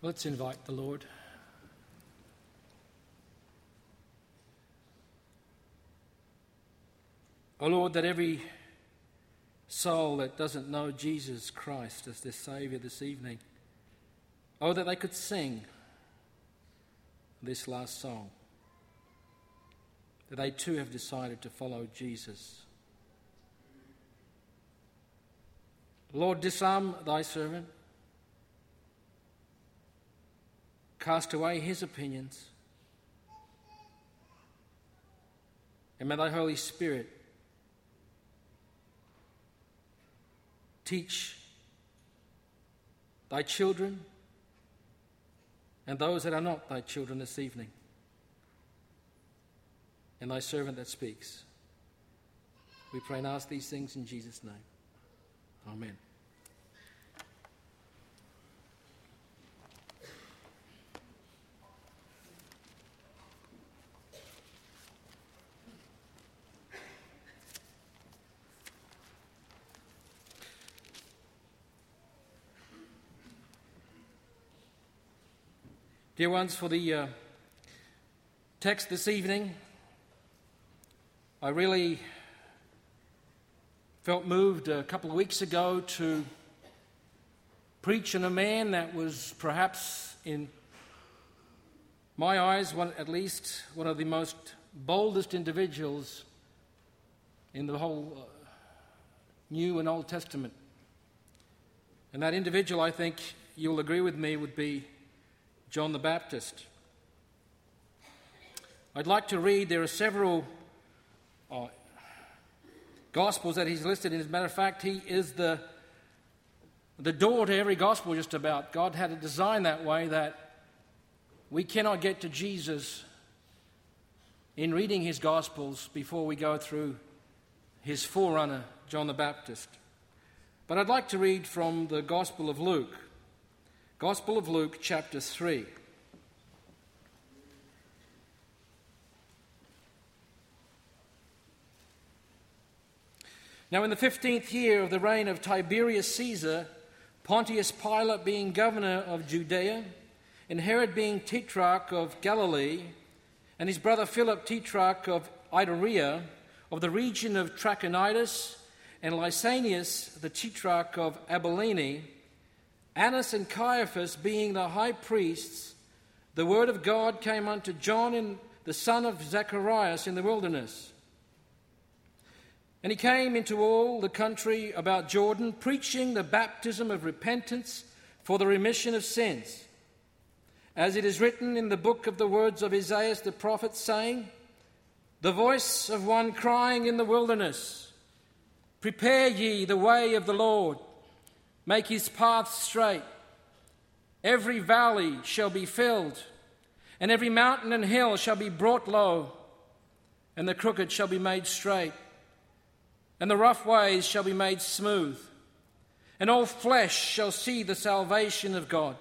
Let's invite the Lord. O oh Lord, that every soul that doesn't know Jesus Christ as their Saviour this evening, oh, that they could sing this last song, that they too have decided to follow Jesus. Lord, disarm thy servant cast away his opinions. And may thy Holy Spirit teach thy children and those that are not thy children this evening, and thy servant that speaks. We pray and ask these things in Jesus' name. Amen. Dear ones, for the uh, text this evening, I really felt moved a couple of weeks ago to preach on a man that was perhaps, in my eyes, one, at least one of the most boldest individuals in the whole uh, New and Old Testament. And that individual, I think you'll agree with me, would be John the Baptist. I'd like to read, there are several uh, Gospels that he's listed. In. As a matter of fact, he is the, the door to every Gospel, just about. God had it designed that way that we cannot get to Jesus in reading his Gospels before we go through his forerunner, John the Baptist. But I'd like to read from the Gospel of Luke. Gospel of Luke, chapter 3. Now, in the fifteenth year of the reign of Tiberius Caesar, Pontius Pilate being governor of Judea, and Herod being tetrarch of Galilee, and his brother Philip tetrarch of Iturea, of the region of Trachonitis, and Lysanias the tetrarch of Abilene, Annas and Caiaphas being the high priests, the word of God came unto John, in, the son of Zacharias, in the wilderness. And he came into all the country about Jordan, preaching the baptism of repentance for the remission of sins. As it is written in the book of the words of Isaiah the prophet, saying, The voice of one crying in the wilderness, Prepare ye the way of the Lord Make his path straight. Every valley shall be filled, and every mountain and hill shall be brought low, and the crooked shall be made straight, and the rough ways shall be made smooth, and all flesh shall see the salvation of God.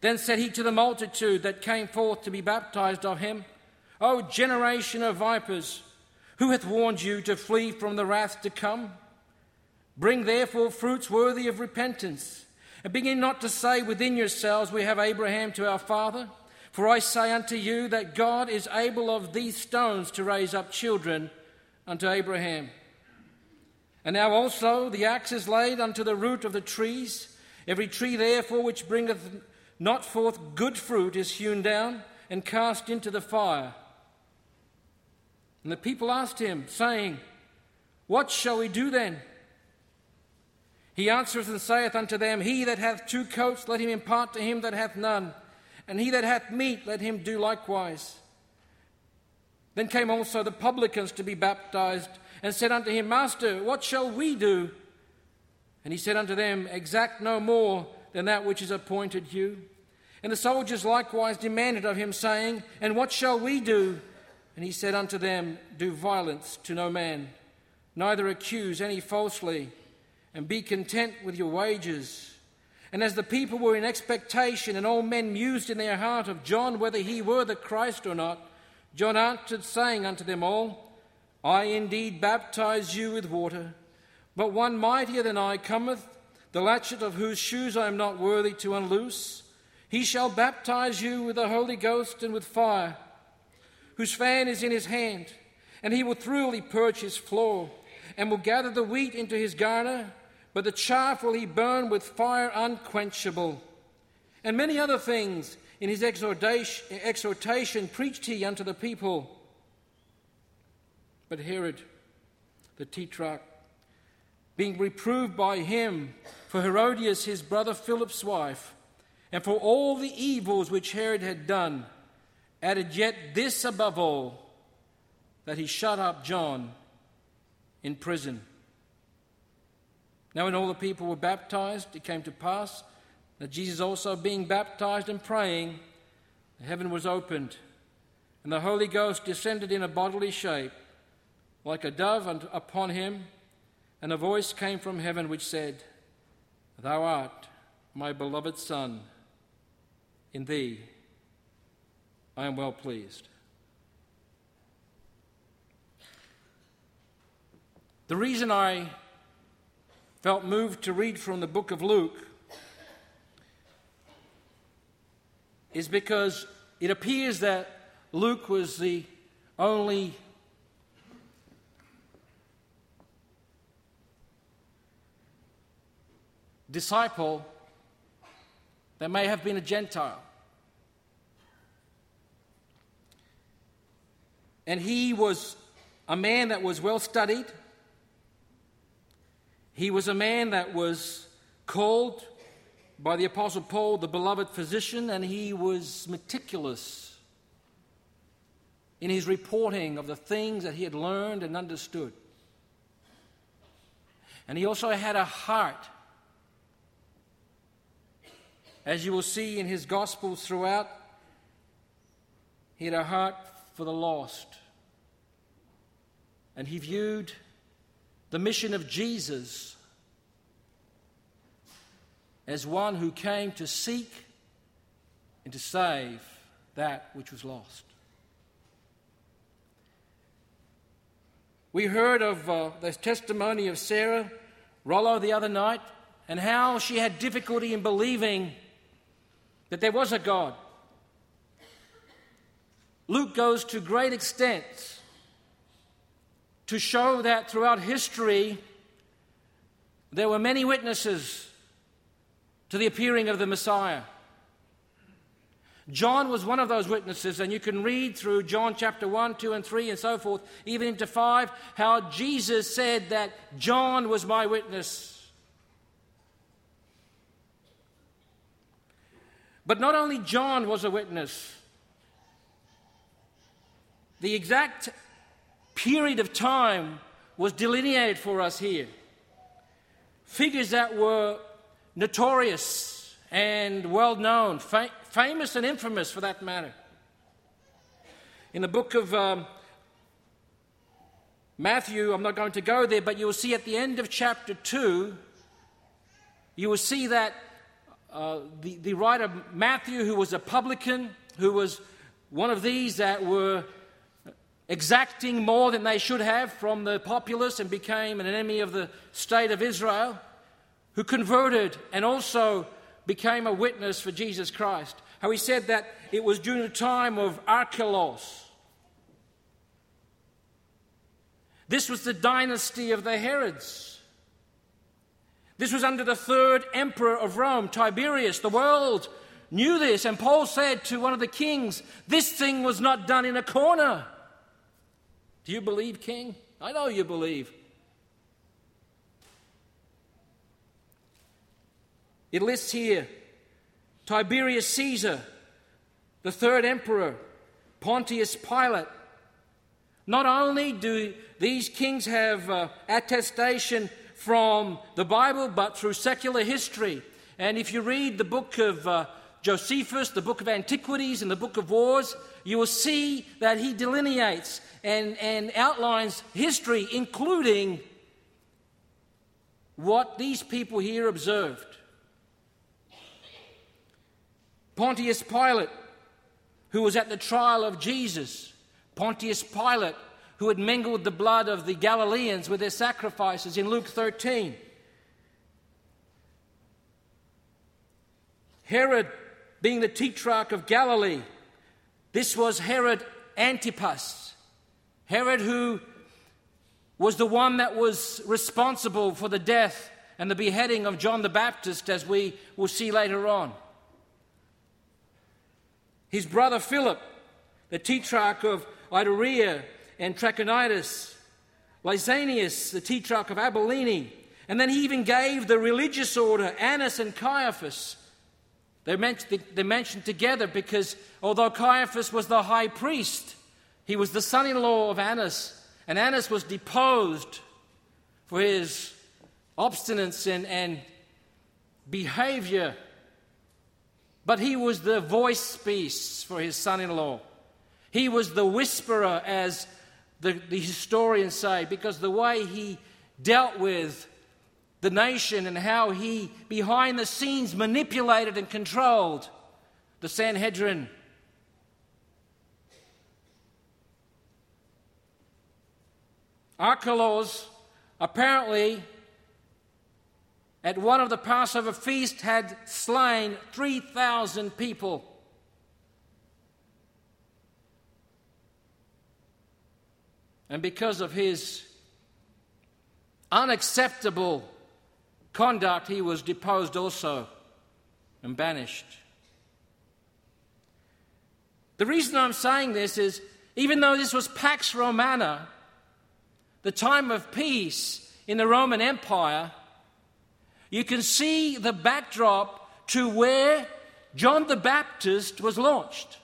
Then said he to the multitude that came forth to be baptized of him, O generation of vipers, who hath warned you to flee from the wrath to come? Bring therefore fruits worthy of repentance, and begin not to say within yourselves, We have Abraham to our father. For I say unto you that God is able of these stones to raise up children unto Abraham. And now also the axe is laid unto the root of the trees. Every tree, therefore, which bringeth not forth good fruit is hewn down and cast into the fire. And the people asked him, saying, What shall we do then? He answereth and saith unto them, He that hath two coats, let him impart to him that hath none, and he that hath meat, let him do likewise. Then came also the publicans to be baptized, and said unto him, Master, what shall we do? And he said unto them, Exact no more than that which is appointed you. And the soldiers likewise demanded of him, saying, And what shall we do? And he said unto them, Do violence to no man, neither accuse any falsely and be content with your wages. And as the people were in expectation, and all men mused in their heart of John whether he were the Christ or not, John answered, saying unto them all, I indeed baptize you with water, but one mightier than I cometh, the latchet of whose shoes I am not worthy to unloose. He shall baptize you with the Holy Ghost and with fire, whose fan is in his hand, and he will thoroughly purge his floor, and will gather the wheat into his garner, but the chaff will he burn with fire unquenchable. And many other things in his exhortation, exhortation preached he unto the people. But Herod, the tetrarch, being reproved by him for Herodias his brother Philip's wife, and for all the evils which Herod had done, added yet this above all, that he shut up John in prison. Now, when all the people were baptized, it came to pass that Jesus also, being baptized and praying, heaven was opened, and the Holy Ghost descended in a bodily shape, like a dove upon him and a voice came from heaven which said, Thou art my beloved Son, in thee I am well pleased. The reason I felt moved to read from the book of Luke is because it appears that Luke was the only disciple that may have been a Gentile. And he was a man that was well studied. He was a man that was called by the Apostle Paul the beloved physician, and he was meticulous in his reporting of the things that he had learned and understood. And he also had a heart as you will see in his Gospels throughout, he had a heart for the lost. And he viewed the mission of Jesus as one who came to seek and to save that which was lost. We heard of uh, the testimony of Sarah Rollo the other night and how she had difficulty in believing that there was a God. Luke goes to great extents to show that throughout history there were many witnesses to the appearing of the Messiah. John was one of those witnesses, and you can read through John chapter 1, 2, and 3, and so forth, even into 5, how Jesus said that John was my witness. But not only John was a witness, the exact period of time was delineated for us here. Figures that were notorious and well known, fa- famous and infamous for that matter. In the book of um, Matthew, I'm not going to go there, but you will see at the end of chapter 2, you will see that uh, the, the writer Matthew, who was a publican, who was one of these that were exacting more than they should have from the populace and became an enemy of the state of Israel, who converted and also became a witness for Jesus Christ. How he said that it was during the time of Archelaus. This was the dynasty of the Herods. This was under the third emperor of Rome, Tiberius. The world knew this, and Paul said to one of the kings, This thing was not done in a corner. Do you believe, king? I know you believe. It lists here Tiberius Caesar, the third emperor, Pontius Pilate. Not only do these kings have uh, attestation from the Bible, but through secular history. And if you read the book of uh, Josephus, the book of Antiquities, and the book of Wars, you will see that he delineates and, and outlines history, including what these people here observed. Pontius Pilate, who was at the trial of Jesus, Pontius Pilate who had mingled the blood of the Galileans with their sacrifices in Luke 13. Herod being the tetrarch of Galilee. This was Herod Antipas. Herod, who was the one that was responsible for the death and the beheading of John the Baptist, as we will see later on. His brother Philip, the tetrarch of Iturea and Trachonitis, Lysanias, the tetrarch of Abilene, and then he even gave the religious order Annas and Caiaphas. They're mentioned, they're mentioned together because although Caiaphas was the high priest, he was the son in law of Annas, and Annas was deposed for his obstinance and, and behavior. But he was the voice piece for his son in law. He was the whisperer, as the, the historians say, because the way he dealt with the nation and how he, behind the scenes, manipulated and controlled the Sanhedrin. Archelaus apparently at one of the Passover feasts had slain 3,000 people. And because of his unacceptable conduct, he was deposed also and banished. The reason I'm saying this is even though this was Pax Romana, the time of peace in the Roman Empire, you can see the backdrop to where John the Baptist was launched.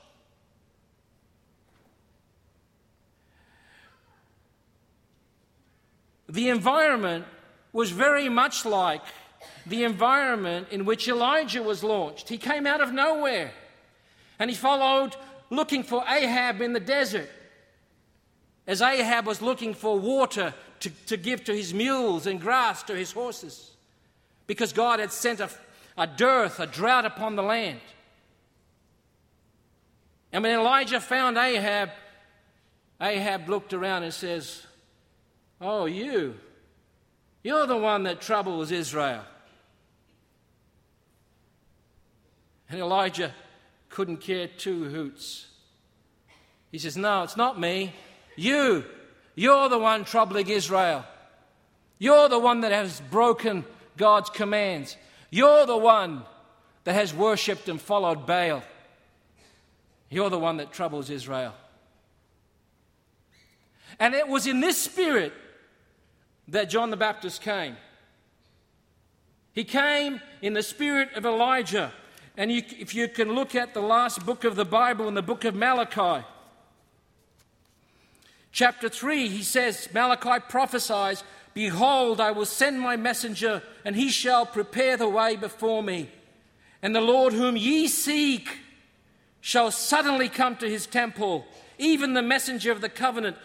The environment was very much like the environment in which Elijah was launched. He came out of nowhere and he followed looking for Ahab in the desert. As Ahab was looking for water to, to give to his mules and grass to his horses, because God had sent a, a dearth, a drought upon the land. And when Elijah found Ahab, Ahab looked around and says, Oh, you, you're the one that troubles Israel. And Elijah couldn't care two hoots. He says, No, it's not me. You. You're the one troubling Israel. You're the one that has broken God's commands. You're the one that has worshipped and followed Baal. You're the one that troubles Israel. And it was in this spirit that John the Baptist came. He came in the spirit of Elijah. And you, if you can look at the last book of the Bible in the book of Malachi, chapter 3, he says, Malachi prophesies, Behold, I will send my messenger, and he shall prepare the way before me. And the Lord whom ye seek shall suddenly come to his temple, even the messenger of the covenant,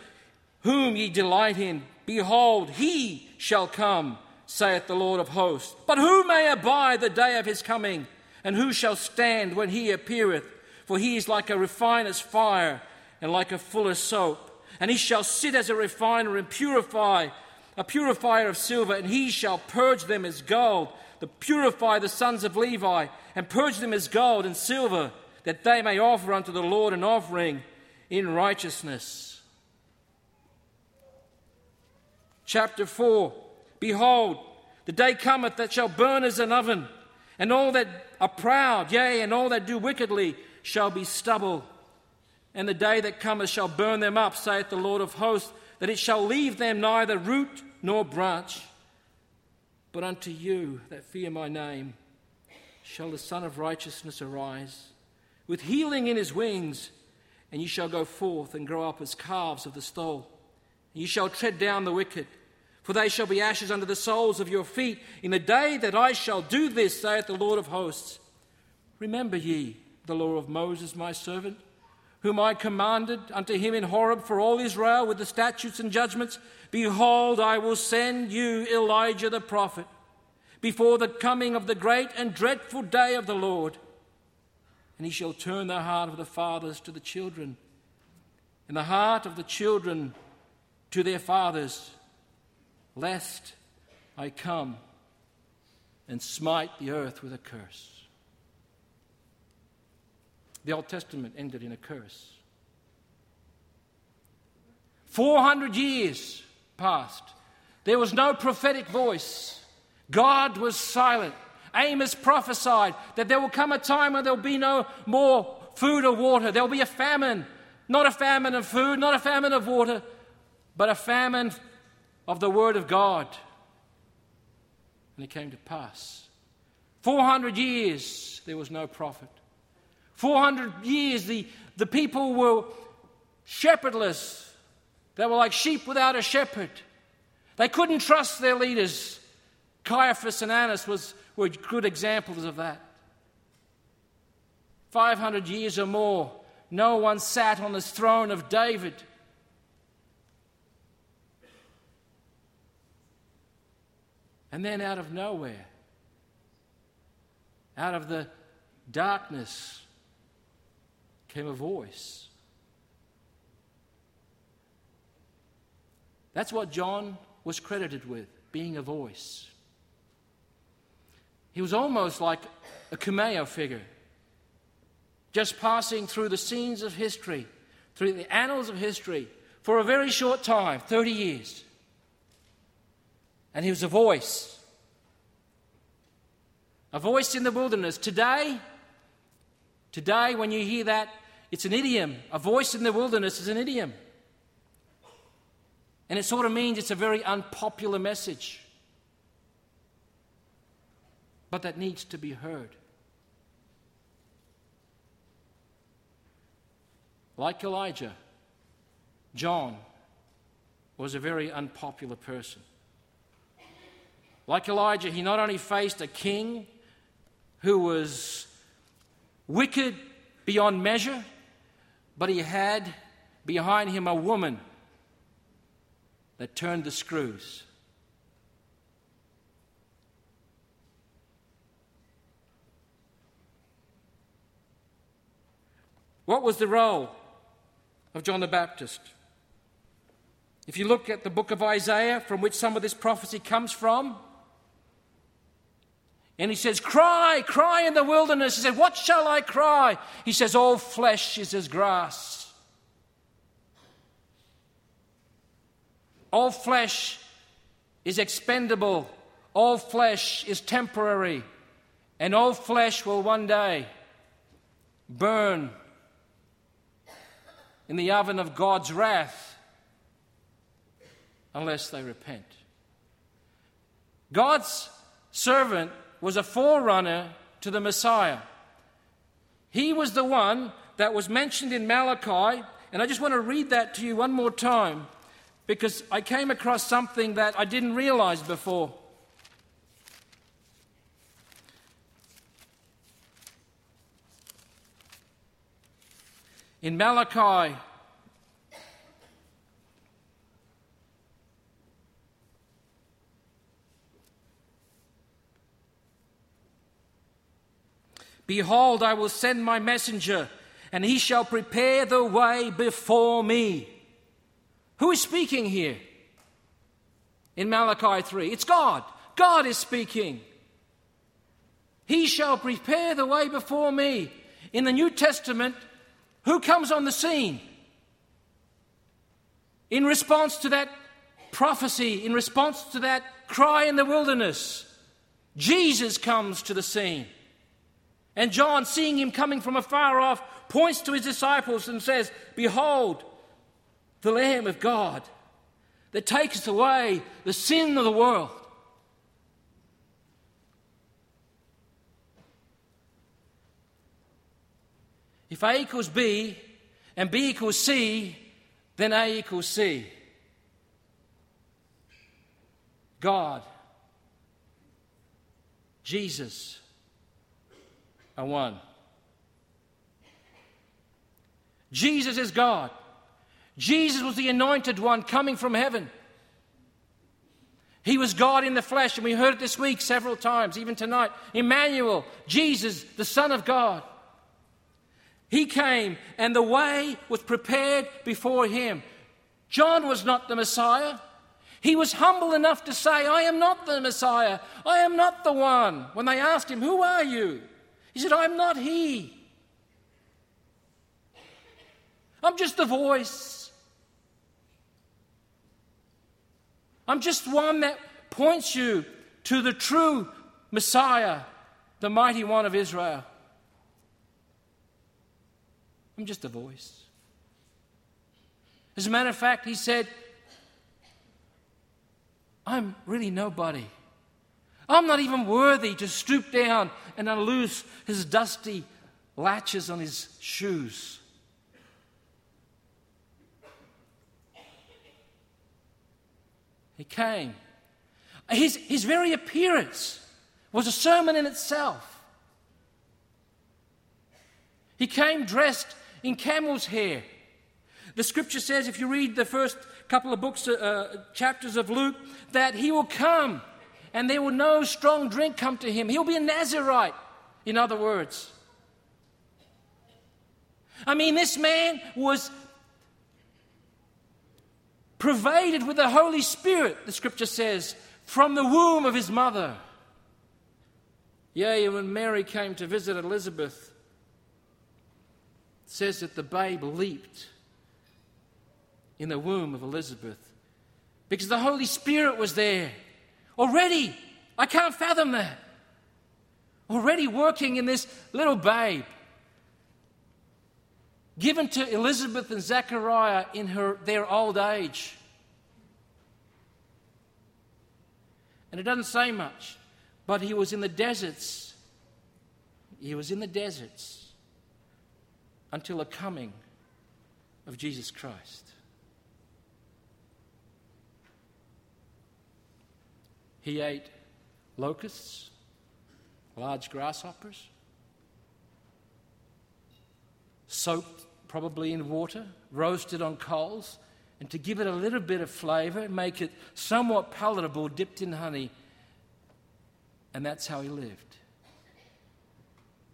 whom ye delight in. Behold, he shall come, saith the Lord of hosts. But who may abide the day of his coming? And who shall stand when he appeareth? For he is like a refiner's fire and like a fuller's soap. And he shall sit as a refiner and purify, a purifier of silver, and he shall purge them as gold, to purify the sons of Levi, and purge them as gold and silver, that they may offer unto the Lord an offering in righteousness chapter 4 Behold, the day cometh that shall burn as an oven, and all that are proud, yea, and all that do wickedly, shall be stubble. And the day that cometh shall burn them up, saith the Lord of hosts, that it shall leave them neither root nor branch. But unto you that fear my name shall the Sun of Righteousness arise, with healing in his wings, and ye shall go forth and grow up as calves of the stall. Ye shall tread down the wicked, for they shall be ashes under the soles of your feet in the day that I shall do this, saith the Lord of hosts. Remember ye the law of Moses, my servant, whom I commanded unto him in Horeb for all Israel with the statutes and judgments. Behold, I will send you Elijah the prophet before the coming of the great and dreadful day of the Lord. And he shall turn the heart of the fathers to the children, and the heart of the children to their fathers, lest I come and smite the earth with a curse. The Old Testament ended in a curse. 400 years passed. There was no prophetic voice. God was silent. Amos prophesied that there will come a time when there will be no more food or water. There will be a famine. Not a famine of food, not a famine of water, but a famine of the Word of God. And it came to pass. 400 years there was no prophet. 400 years the, the people were shepherdless. They were like sheep without a shepherd. They couldn't trust their leaders. Caiaphas and Annas was, were good examples of that. 500 years or more, no one sat on the throne of David. And then out of nowhere, out of the darkness, came a voice. That's what John was credited with, being a voice. He was almost like a cameo figure, just passing through the scenes of history, through the annals of history, for a very short time 30 years. And he was a voice. A voice in the wilderness. Today, today, when you hear that, it's an idiom. A voice in the wilderness is an idiom. And it sort of means it's a very unpopular message but that needs to be heard. Like Elijah, John was a very unpopular person. Like Elijah, he not only faced a king who was wicked beyond measure, but he had behind him a woman that turned the screws. What was the role of John the Baptist? If you look at the book of Isaiah, from which some of this prophecy comes from, and he says, Cry, cry in the wilderness. He said, What shall I cry? He says, All flesh is as grass. All flesh is expendable. All flesh is temporary. And all flesh will one day burn in the oven of God's wrath unless they repent. God's servant was a forerunner to the Messiah. He was the one that was mentioned in Malachi, and I just want to read that to you one more time because I came across something that I didn't realize before. In Malachi, Behold, I will send my messenger, and he shall prepare the way before me. Who is speaking here? In Malachi 3. It's God. God is speaking. He shall prepare the way before me. In the New Testament, who comes on the scene? In response to that prophecy, in response to that cry in the wilderness, Jesus comes to the scene. And John, seeing him coming from afar off, points to his disciples and says, Behold, the Lamb of God that takes away the sin of the world. If A equals B and B equals C, then A equals C. God, Jesus are one. Jesus is God. Jesus was the anointed one coming from heaven. He was God in the flesh, and we heard it this week several times, even tonight. Emmanuel, Jesus, the Son of God. He came, and the way was prepared before him. John was not the Messiah. He was humble enough to say, I am not the Messiah. I am not the one. When they asked him, Who are you? He said, I'm not he. I'm just a voice. I'm just one that points you to the true Messiah, the mighty one of Israel. I'm just a voice. As a matter of fact, he said, I'm really nobody. I'm not even worthy to stoop down and unloose his dusty latches on his shoes. He came. His, his very appearance was a sermon in itself. He came dressed in camel's hair. The scripture says, if you read the first couple of books, uh, uh, chapters of Luke, that he will come and there will no strong drink come to him. He'll be a Nazarite, in other words. I mean, this man was pervaded with the Holy Spirit, the scripture says, from the womb of his mother. Yea, when Mary came to visit Elizabeth, it says that the babe leaped in the womb of Elizabeth because the Holy Spirit was there already. I can't fathom that. Already working in this little babe given to Elizabeth and Zechariah in her, their old age. And it doesn't say much, but he was in the deserts. He was in the deserts until the coming of Jesus Christ. He ate locusts, large grasshoppers, soaked probably in water, roasted on coals, and to give it a little bit of flavor, make it somewhat palatable, dipped in honey. And that's how he lived.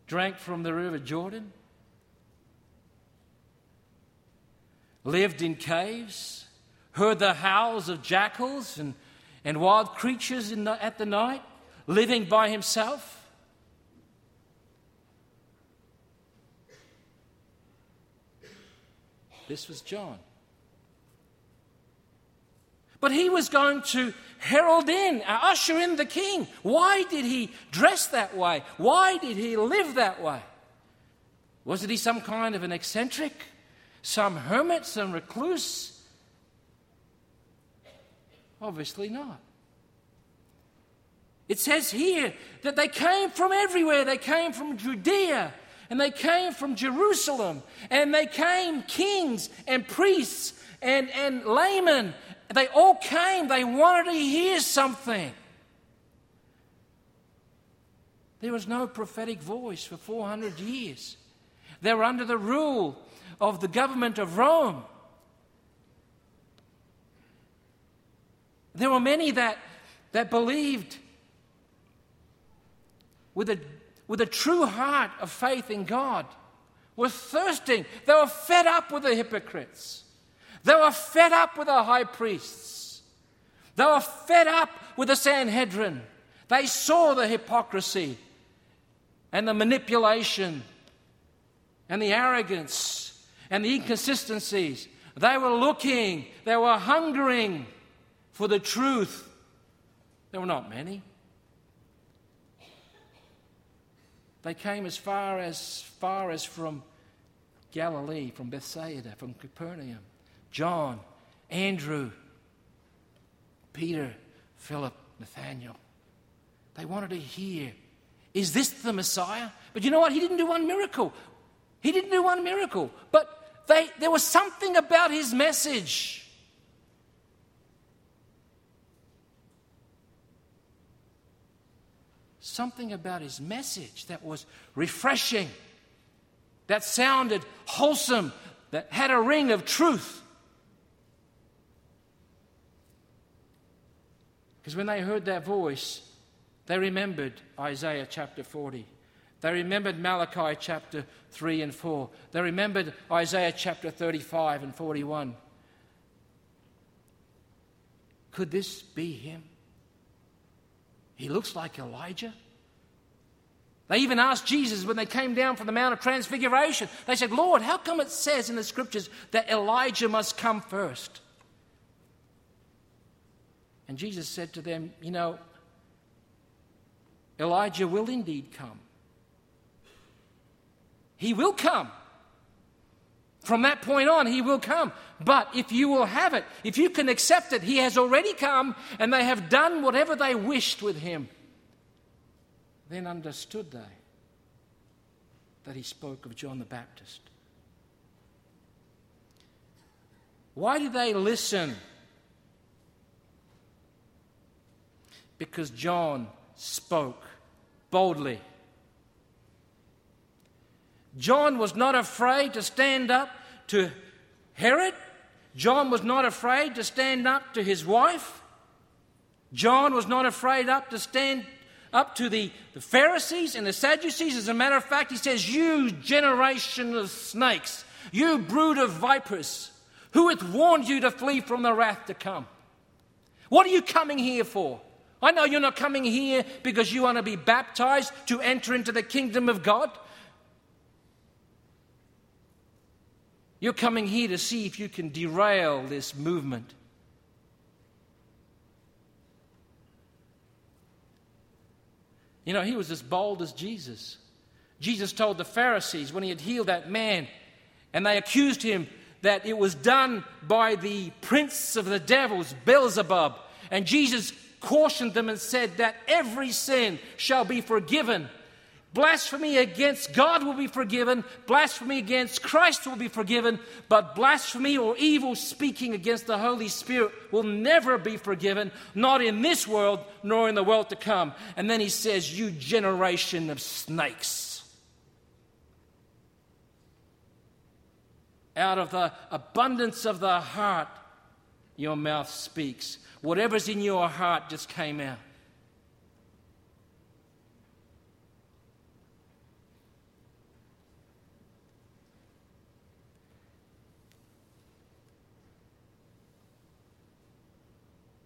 Drank from the river Jordan, lived in caves, heard the howls of jackals and, and wild creatures the, at the night, living by himself. This was John. But he was going to herald in, uh, usher in the king. Why did he dress that way? Why did he live that way? Wasn't he some kind of an eccentric? Some hermit? Some recluse? Obviously not. It says here that they came from everywhere. They came from Judea and they came from Jerusalem, and they came kings and priests and, and laymen. They all came, they wanted to hear something. There was no prophetic voice for 400 years. They were under the rule of the government of Rome. There were many that, that believed with a with a true heart of faith in God were thirsting. They were fed up with the hypocrites. They were fed up with the high priests. They were fed up with the Sanhedrin. They saw the hypocrisy and the manipulation and the arrogance and the inconsistencies. They were looking, they were hungering for the truth. There were not many. They came as far as far as from Galilee, from Bethsaida, from Capernaum. John, Andrew, Peter, Philip, Nathaniel. They wanted to hear, is this the Messiah? But you know what? He didn't do one miracle. He didn't do one miracle. But they, there was something about his message something about his message that was refreshing, that sounded wholesome, that had a ring of truth. Because when they heard that voice, they remembered Isaiah chapter 40. They remembered Malachi chapter 3 and 4. They remembered Isaiah chapter 35 and 41. Could this be him? He looks like Elijah. They even asked Jesus when they came down from the Mount of Transfiguration, they said, Lord, how come it says in the scriptures that Elijah must come first? And Jesus said to them, You know, Elijah will indeed come. He will come. From that point on, he will come. But if you will have it, if you can accept it, he has already come and they have done whatever they wished with him. Then understood they that he spoke of John the Baptist. Why did they listen? Because John spoke boldly. John was not afraid to stand up to Herod. John was not afraid to stand up to his wife. John was not afraid up to stand up to the, the Pharisees and the Sadducees. As a matter of fact, he says, You generation of snakes, you brood of vipers, who hath warned you to flee from the wrath to come? What are you coming here for? I know you're not coming here because you want to be baptized to enter into the kingdom of God. You're coming here to see if you can derail this movement. You know, he was as bold as Jesus. Jesus told the Pharisees when he had healed that man, and they accused him that it was done by the prince of the devils, Beelzebub. And Jesus cautioned them and said that every sin shall be forgiven Blasphemy against God will be forgiven, blasphemy against Christ will be forgiven, but blasphemy or evil speaking against the Holy Spirit will never be forgiven, not in this world nor in the world to come. And then he says, You generation of snakes. Out of the abundance of the heart, your mouth speaks. Whatever's in your heart just came out.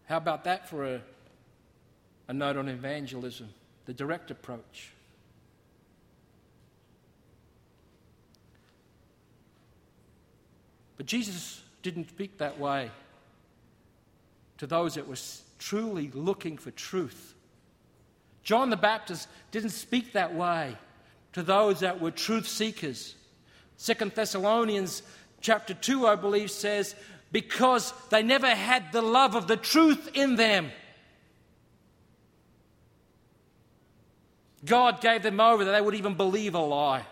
How about that for a, a note on evangelism, the direct approach? But Jesus didn't speak that way to those that were truly looking for truth. John the Baptist didn't speak that way to those that were truth seekers. Second Thessalonians chapter 2, I believe, says because they never had the love of the truth in them. God gave them over that they would even believe a lie.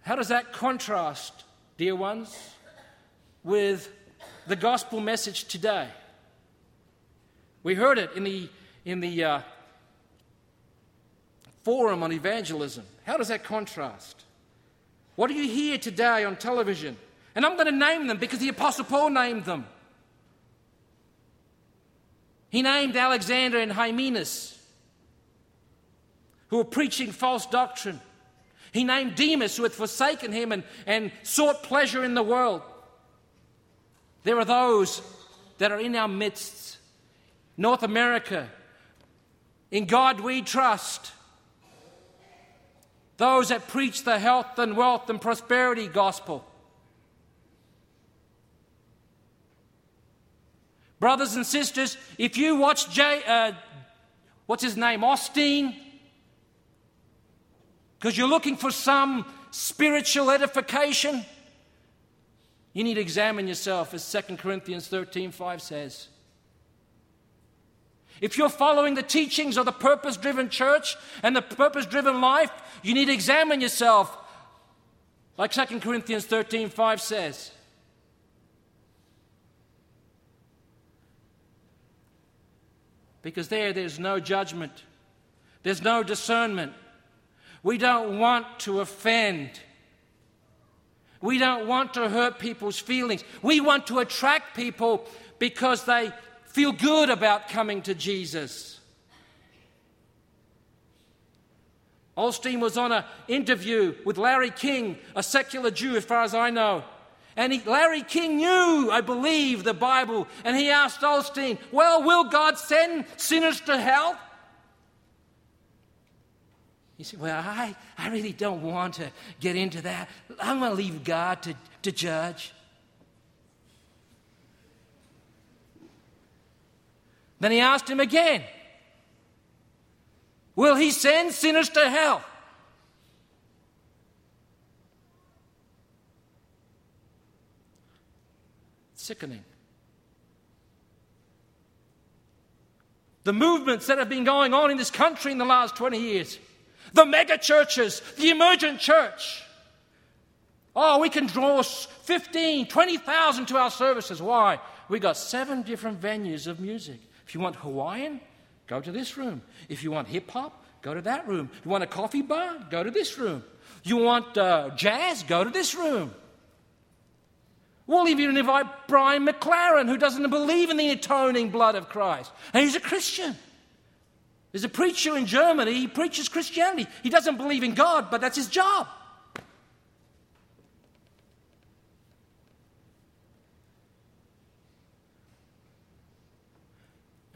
How does that contrast, dear ones, with the gospel message today? We heard it in the, in the uh, forum on evangelism. How does that contrast? What do you hear today on television? And I'm going to name them because the Apostle Paul named them. He named Alexander and Hymenaeus, who were preaching false doctrine. He named Demas, who had forsaken him and, and sought pleasure in the world. There are those that are in our midst. North America, in God we trust. Those that preach the health and wealth and prosperity gospel. Brothers and sisters, if you watch Jay, uh, what's his name, Osteen, because you're looking for some spiritual edification, you need to examine yourself, as 2 Corinthians 13 5 says. If you're following the teachings of the purpose driven church and the purpose driven life, you need to examine yourself, like 2 Corinthians 13 5 says. Because there, there's no judgment, there's no discernment. We don't want to offend. We don't want to hurt people's feelings. We want to attract people because they feel good about coming to Jesus. Osteen was on an interview with Larry King, a secular Jew, as far as I know. And he, Larry King knew, I believe, the Bible. And he asked Osteen, Well, will God send sinners to hell? He said, Well, I, I really don't want to get into that. I'm going to leave God to, to judge. Then he asked him again, Will he send sinners to hell? Sickening. The movements that have been going on in this country in the last 20 years, the mega churches, the emergent church. Oh, we can draw 15, 20,000 to our services. Why? We got seven different venues of music. If you want Hawaiian, go to this room. If you want hip hop, go to that room. You want a coffee bar, go to this room. You want uh, jazz, go to this room. We'll even invite Brian McLaren, who doesn't believe in the atoning blood of Christ. And he's a Christian. There's a preacher in Germany, he preaches Christianity. He doesn't believe in God, but that's his job.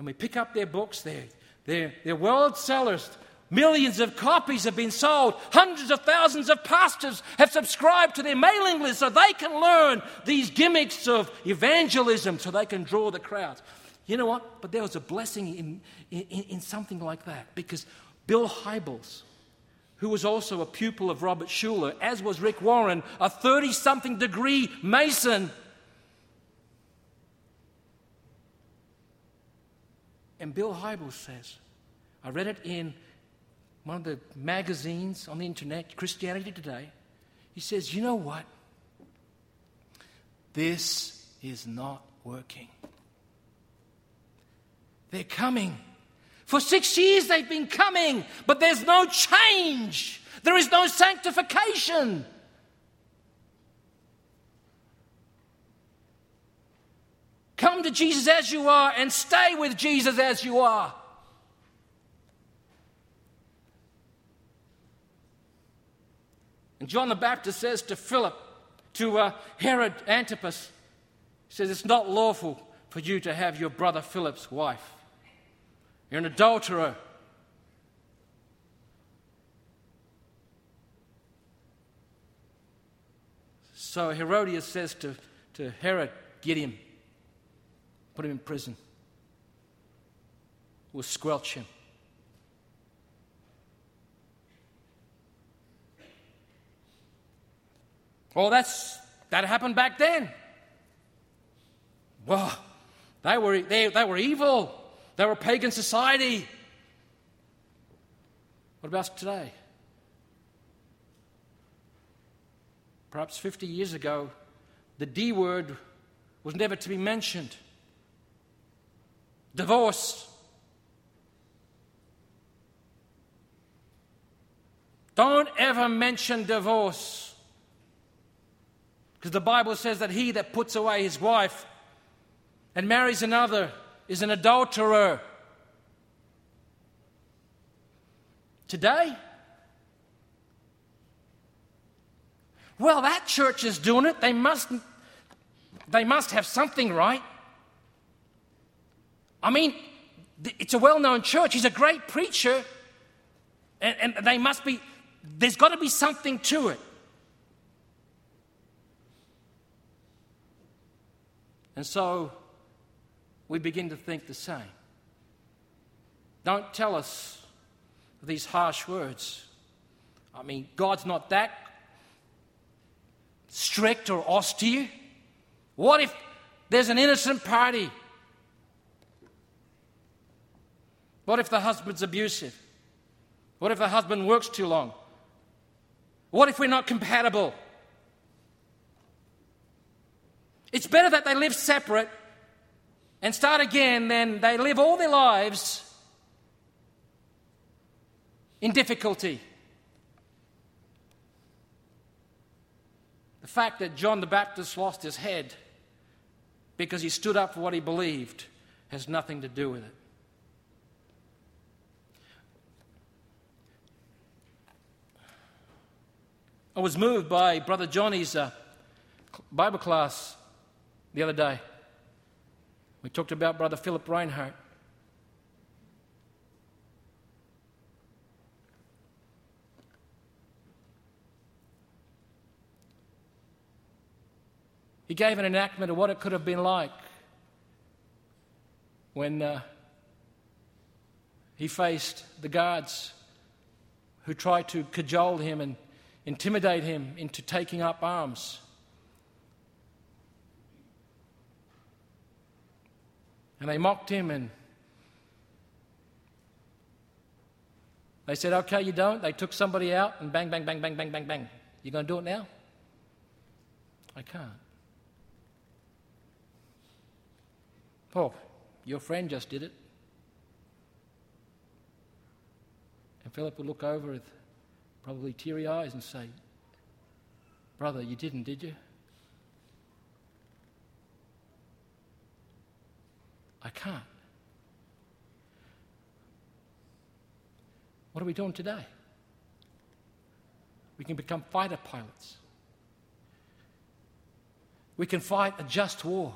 And we pick up their books, they're, they're, they're world sellers. Millions of copies have been sold. Hundreds of thousands of pastors have subscribed to their mailing list so they can learn these gimmicks of evangelism so they can draw the crowds. You know what? But there was a blessing in, in, in something like that because Bill Hybels, who was also a pupil of Robert Schuller, as was Rick Warren, a 30 something degree Mason, And Bill Hybels says, I read it in one of the magazines on the internet, Christianity Today. He says, You know what? This is not working. They're coming. For six years they've been coming, but there's no change. There is no sanctification. Come to Jesus as you are and stay with Jesus as you are. And John the Baptist says to Philip, to uh, Herod Antipas, he says, It's not lawful for you to have your brother Philip's wife. You're an adulterer. So Herodias says to, to Herod, Get him. Put him in prison. We'll squelch him. Oh, that's that happened back then. Well, they were, they, they were evil. They were pagan society. What about today? Perhaps 50 years ago, the D word was never to be mentioned divorce. Don't ever mention divorce. Because the Bible says that he that puts away his wife and marries another is an adulterer. Today? Well, that church is doing it. They must, they must have something right. I mean, it's a well known church. He's a great preacher. And, and they must be, there's got to be something to it. And so we begin to think the same. Don't tell us these harsh words. I mean, God's not that strict or austere. What if there's an innocent party What if the husband's abusive? What if the husband works too long? What if we're not compatible? It's better that they live separate and start again than they live all their lives in difficulty. The fact that John the Baptist lost his head because he stood up for what he believed has nothing to do with it. I was moved by Brother Johnny's uh, Bible class the other day. We talked about Brother Philip Reinhardt. He gave an enactment of what it could have been like when uh, he faced the guards who tried to cajole him and intimidate him into taking up arms. And they mocked him and they said, Okay, you don't. They took somebody out and bang, bang, bang, bang, bang, bang, bang. You going to do it now? I can't. Oh, your friend just did it. And Philip would look over with probably teary eyes and say, Brother, you didn't, did you? I can't. What are we doing today? We can become fighter pilots. We can fight a just war.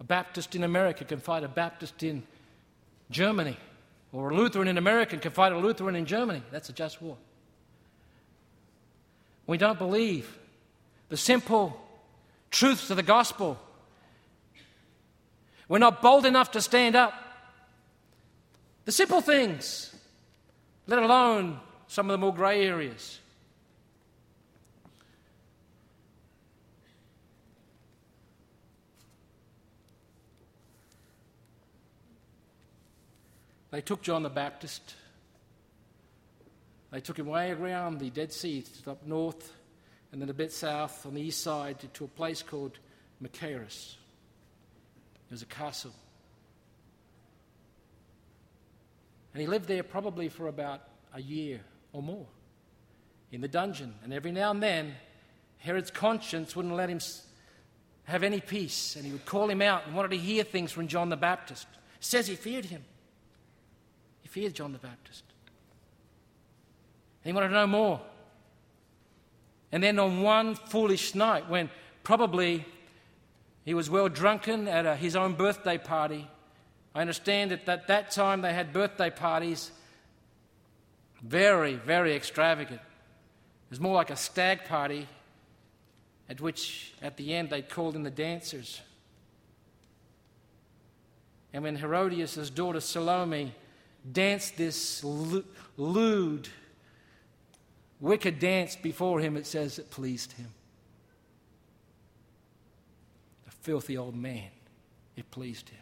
A Baptist in America can fight a Baptist in Germany, or a Lutheran in America can fight a Lutheran in Germany. That's a just war. We don't believe the simple truths of the gospel. We're not bold enough to stand up. The simple things, let alone some of the more grey areas. They took John the Baptist. They took him way around the Dead Sea, up north, and then a bit south on the east side to a place called Machaerus. It was a castle. And he lived there probably for about a year or more in the dungeon. And every now and then, Herod's conscience wouldn't let him have any peace. And he would call him out and wanted to hear things from John the Baptist. It says he feared him feared John the Baptist. And he wanted to know more. And then on one foolish night, when probably he was well drunken at a, his own birthday party, I understand that at that time they had birthday parties very, very extravagant. It was more like a stag party at which, at the end, they called in the dancers. And when Herodias' daughter Salome danced this lewd, wicked dance before him, it says it pleased him. The filthy old man, it pleased him.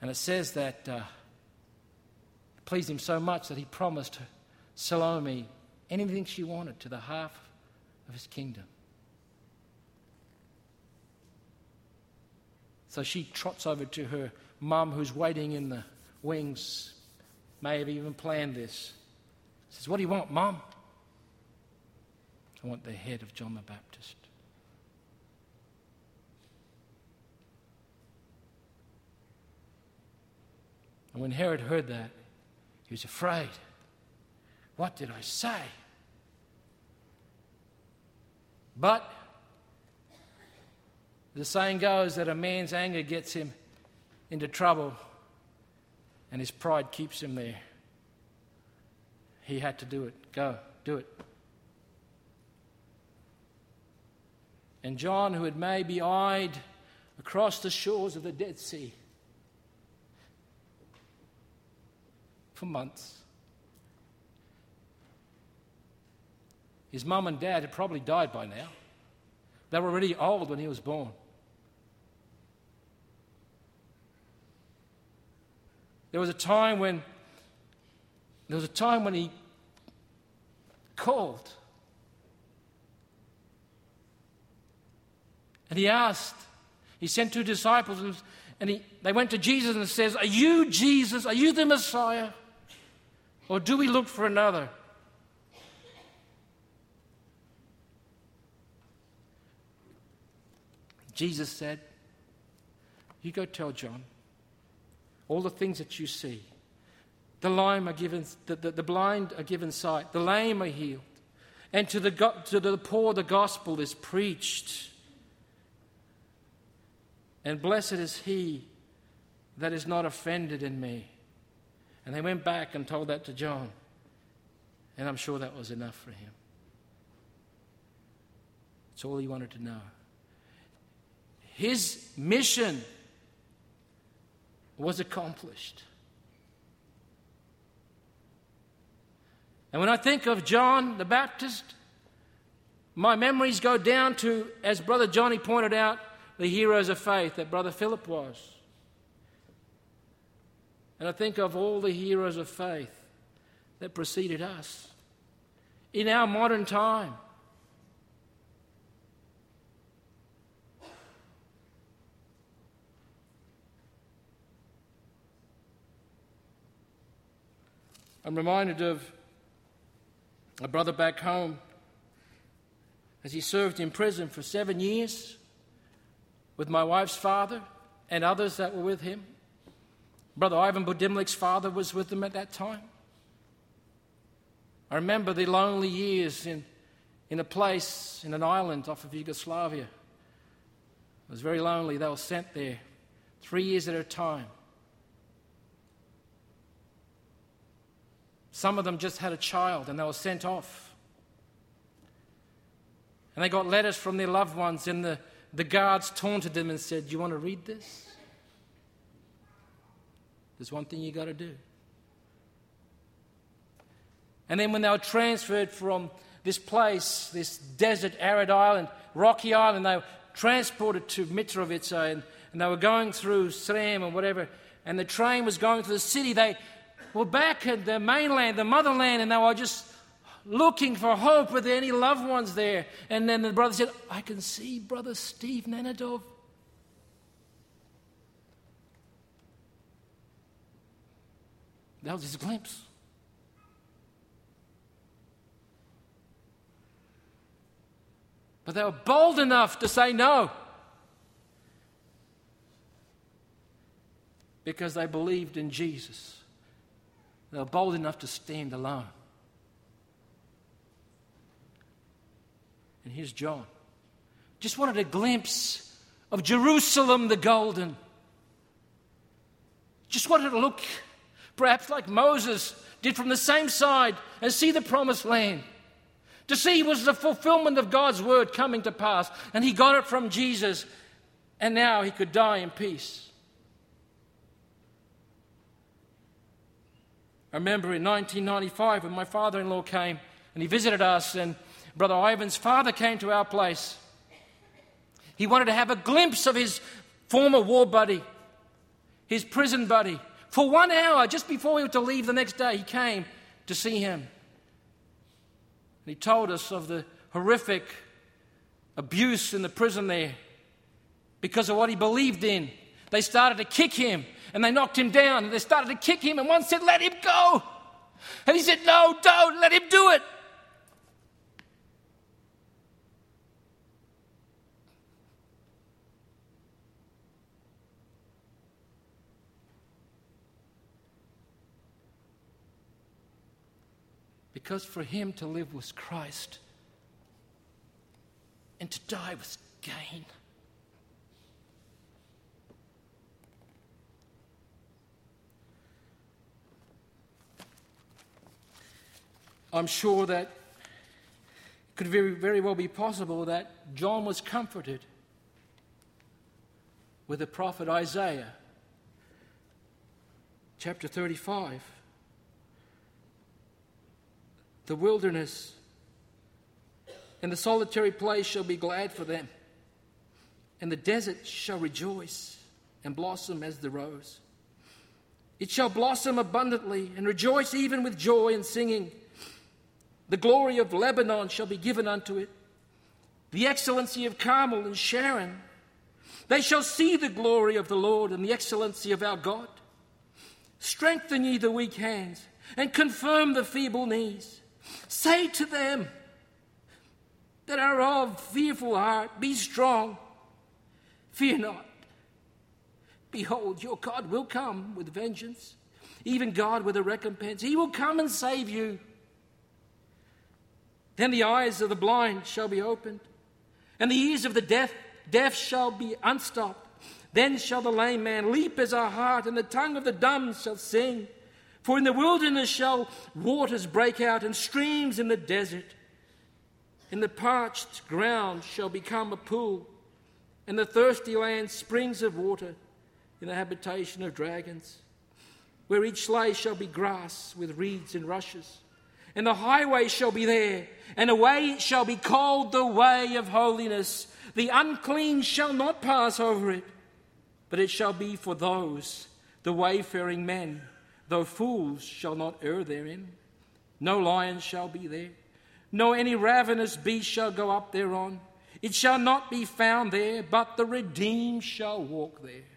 And it says that uh, it pleased him so much that he promised Salome anything she wanted to the half of his kingdom. So she trots over to her mum who's waiting in the wings may have even planned this. Says, What do you want, mum? I want the head of John the Baptist. And when Herod heard that, he was afraid. What did I say? But the saying goes that a man's anger gets him into trouble and his pride keeps him there. He had to do it. Go, do it. And John, who had maybe eyed across the shores of the Dead Sea for months, his mum and dad had probably died by now. They were already old when he was born. There was a time when there was a time when he called. And he asked, he sent two disciples and he, they went to Jesus and says, Are you Jesus? Are you the Messiah? Or do we look for another? Jesus said, You go tell John all the things that you see, The lame are given, the, the, the blind are given sight, the lame are healed, and to the, to the poor the gospel is preached. And blessed is he that is not offended in me. And they went back and told that to John. And I'm sure that was enough for him. It's all he wanted to know. His mission was accomplished. And when I think of John the Baptist, my memories go down to, as Brother Johnny pointed out, the heroes of faith that Brother Philip was. And I think of all the heroes of faith that preceded us in our modern time. I'm reminded of a brother back home as he served in prison for seven years with my wife's father and others that were with him. Brother Ivan Budimlik's father was with them at that time. I remember the lonely years in, in a place, in an island off of Yugoslavia. It was very lonely. They were sent there three years at a time. Some of them just had a child and they were sent off. And they got letters from their loved ones, and the, the guards taunted them and said, Do you want to read this? There's one thing you got to do. And then when they were transferred from this place, this desert, arid island, rocky island, they were transported to Mitrovica and, and they were going through Srem and whatever, and the train was going through the city. They were back at the mainland, the motherland, and they were just looking for hope. Were there any loved ones there? And then the brother said, I can see Brother Steve Nenadov. That was his glimpse. But they were bold enough to say no. Because they believed in Jesus. They were bold enough to stand alone. And here's John. Just wanted a glimpse of Jerusalem the golden. Just wanted to look, perhaps like Moses did from the same side, and see the promised land. To see was the fulfillment of God's word coming to pass. And he got it from Jesus, and now he could die in peace. I remember in 1995 when my father in law came and he visited us, and Brother Ivan's father came to our place. He wanted to have a glimpse of his former war buddy, his prison buddy. For one hour, just before he was to leave the next day, he came to see him. And he told us of the horrific abuse in the prison there because of what he believed in. They started to kick him and they knocked him down and they started to kick him, and one said, Let him go. And he said, No, don't let him do it. Because for him to live was Christ and to die was gain. I'm sure that it could very, very well be possible that John was comforted with the prophet Isaiah, chapter 35 the wilderness and the solitary place shall be glad for them, and the desert shall rejoice and blossom as the rose. It shall blossom abundantly and rejoice even with joy and singing. The glory of Lebanon shall be given unto it, the excellency of Carmel and Sharon. They shall see the glory of the Lord and the excellency of our God. Strengthen ye the weak hands and confirm the feeble knees. Say to them that are of fearful heart, Be strong, fear not. Behold, your God will come with vengeance. even God with a recompense. He will come and save you. Then the eyes of the blind shall be opened, and the ears of the deaf, deaf shall be unstopped. Then shall the lame man leap as a hart, and the tongue of the dumb shall sing. For in the wilderness shall waters break out, and streams in the desert. And the parched ground shall become a pool, and the thirsty land springs of water in the habitation of dragons, where each slave shall be grass with reeds and rushes. And the highway shall be there, and a way shall be called the way of holiness. The unclean shall not pass over it, but it shall be for those, the wayfaring men, though fools shall not err therein. No lion shall be there no any ravenous beast shall go up thereon. It shall not be found there, but the redeemed shall walk there.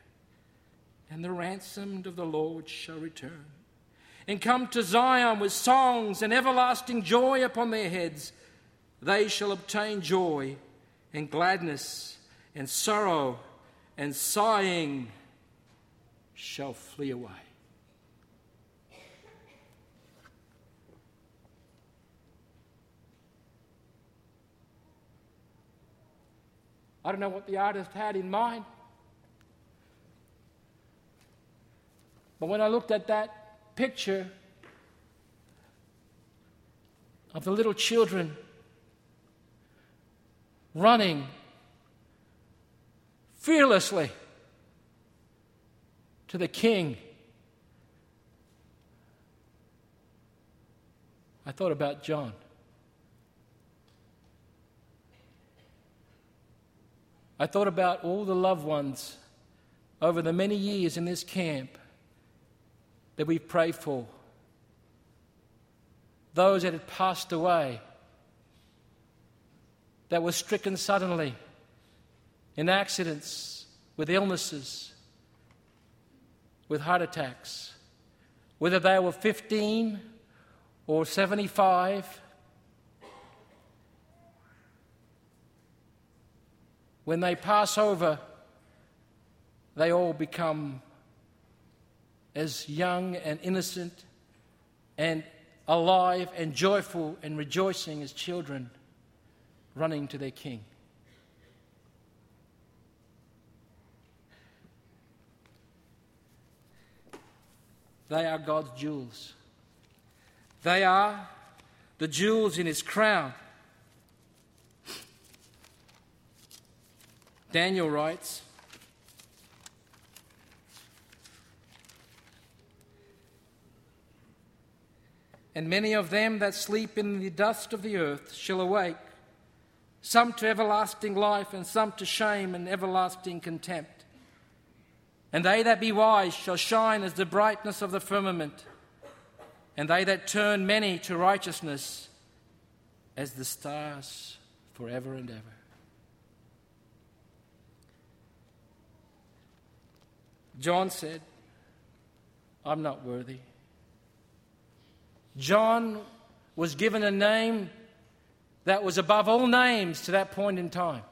And the ransomed of the Lord shall return and come to Zion with songs and everlasting joy upon their heads. They shall obtain joy and gladness, and sorrow and sighing shall flee away. I don't know what the artist had in mind. But when I looked at that picture of the little children running fearlessly to the king, I thought about John. I thought about all the loved ones over the many years in this camp that we've prayed for, those that had passed away, that were stricken suddenly in accidents, with illnesses, with heart attacks, whether they were 15 or 75 When they pass over, they all become as young and innocent and alive and joyful and rejoicing as children running to their king. They are God's jewels. They are the jewels in his crown. Daniel writes, And many of them that sleep in the dust of the earth shall awake, some to everlasting life, and some to shame and everlasting contempt. And they that be wise shall shine as the brightness of the firmament, and they that turn many to righteousness as the stars forever and ever. John said, I'm not worthy. John was given a name that was above all names to that point in time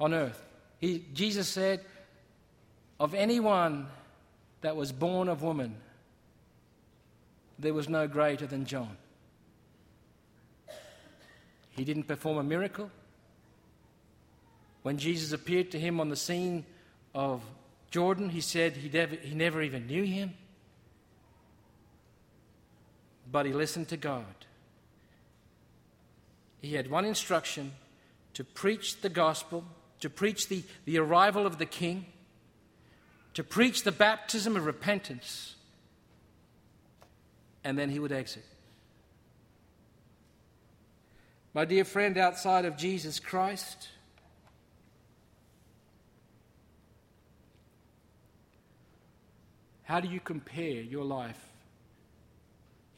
on earth. He, Jesus said, Of anyone that was born of woman, there was no greater than John. He didn't perform a miracle. When Jesus appeared to him on the scene of Jordan, he said he he never even knew him. But he listened to God. He had one instruction to preach the gospel, to preach the, the arrival of the king, to preach the baptism of repentance, and then he would exit. My dear friend, outside of Jesus Christ, How do you compare your life?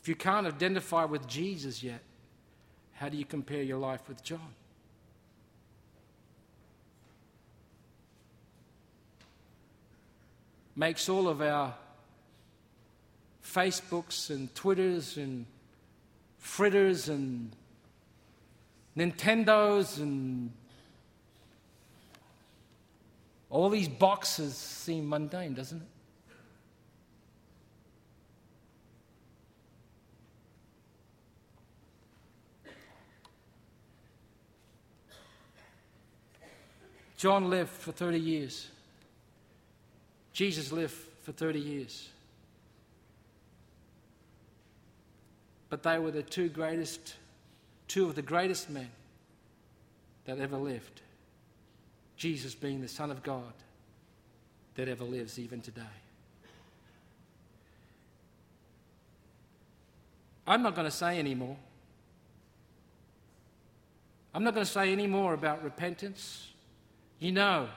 If you can't identify with Jesus yet, how do you compare your life with John? Makes all of our Facebooks and Twitters and fritters and Nintendos and all these boxes seem mundane, doesn't it? John lived for 30 years. Jesus lived for 30 years. But they were the two greatest, two of the greatest men that ever lived. Jesus being the Son of God that ever lives even today. I'm not going to say any more. I'm not going to say any more about repentance. You know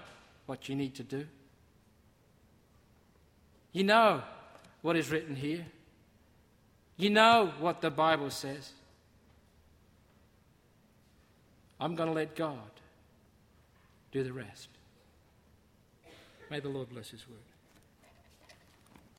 what you need to do. You know what is written here. You know what the Bible says. I'm going to let God do the rest. May the Lord bless His word.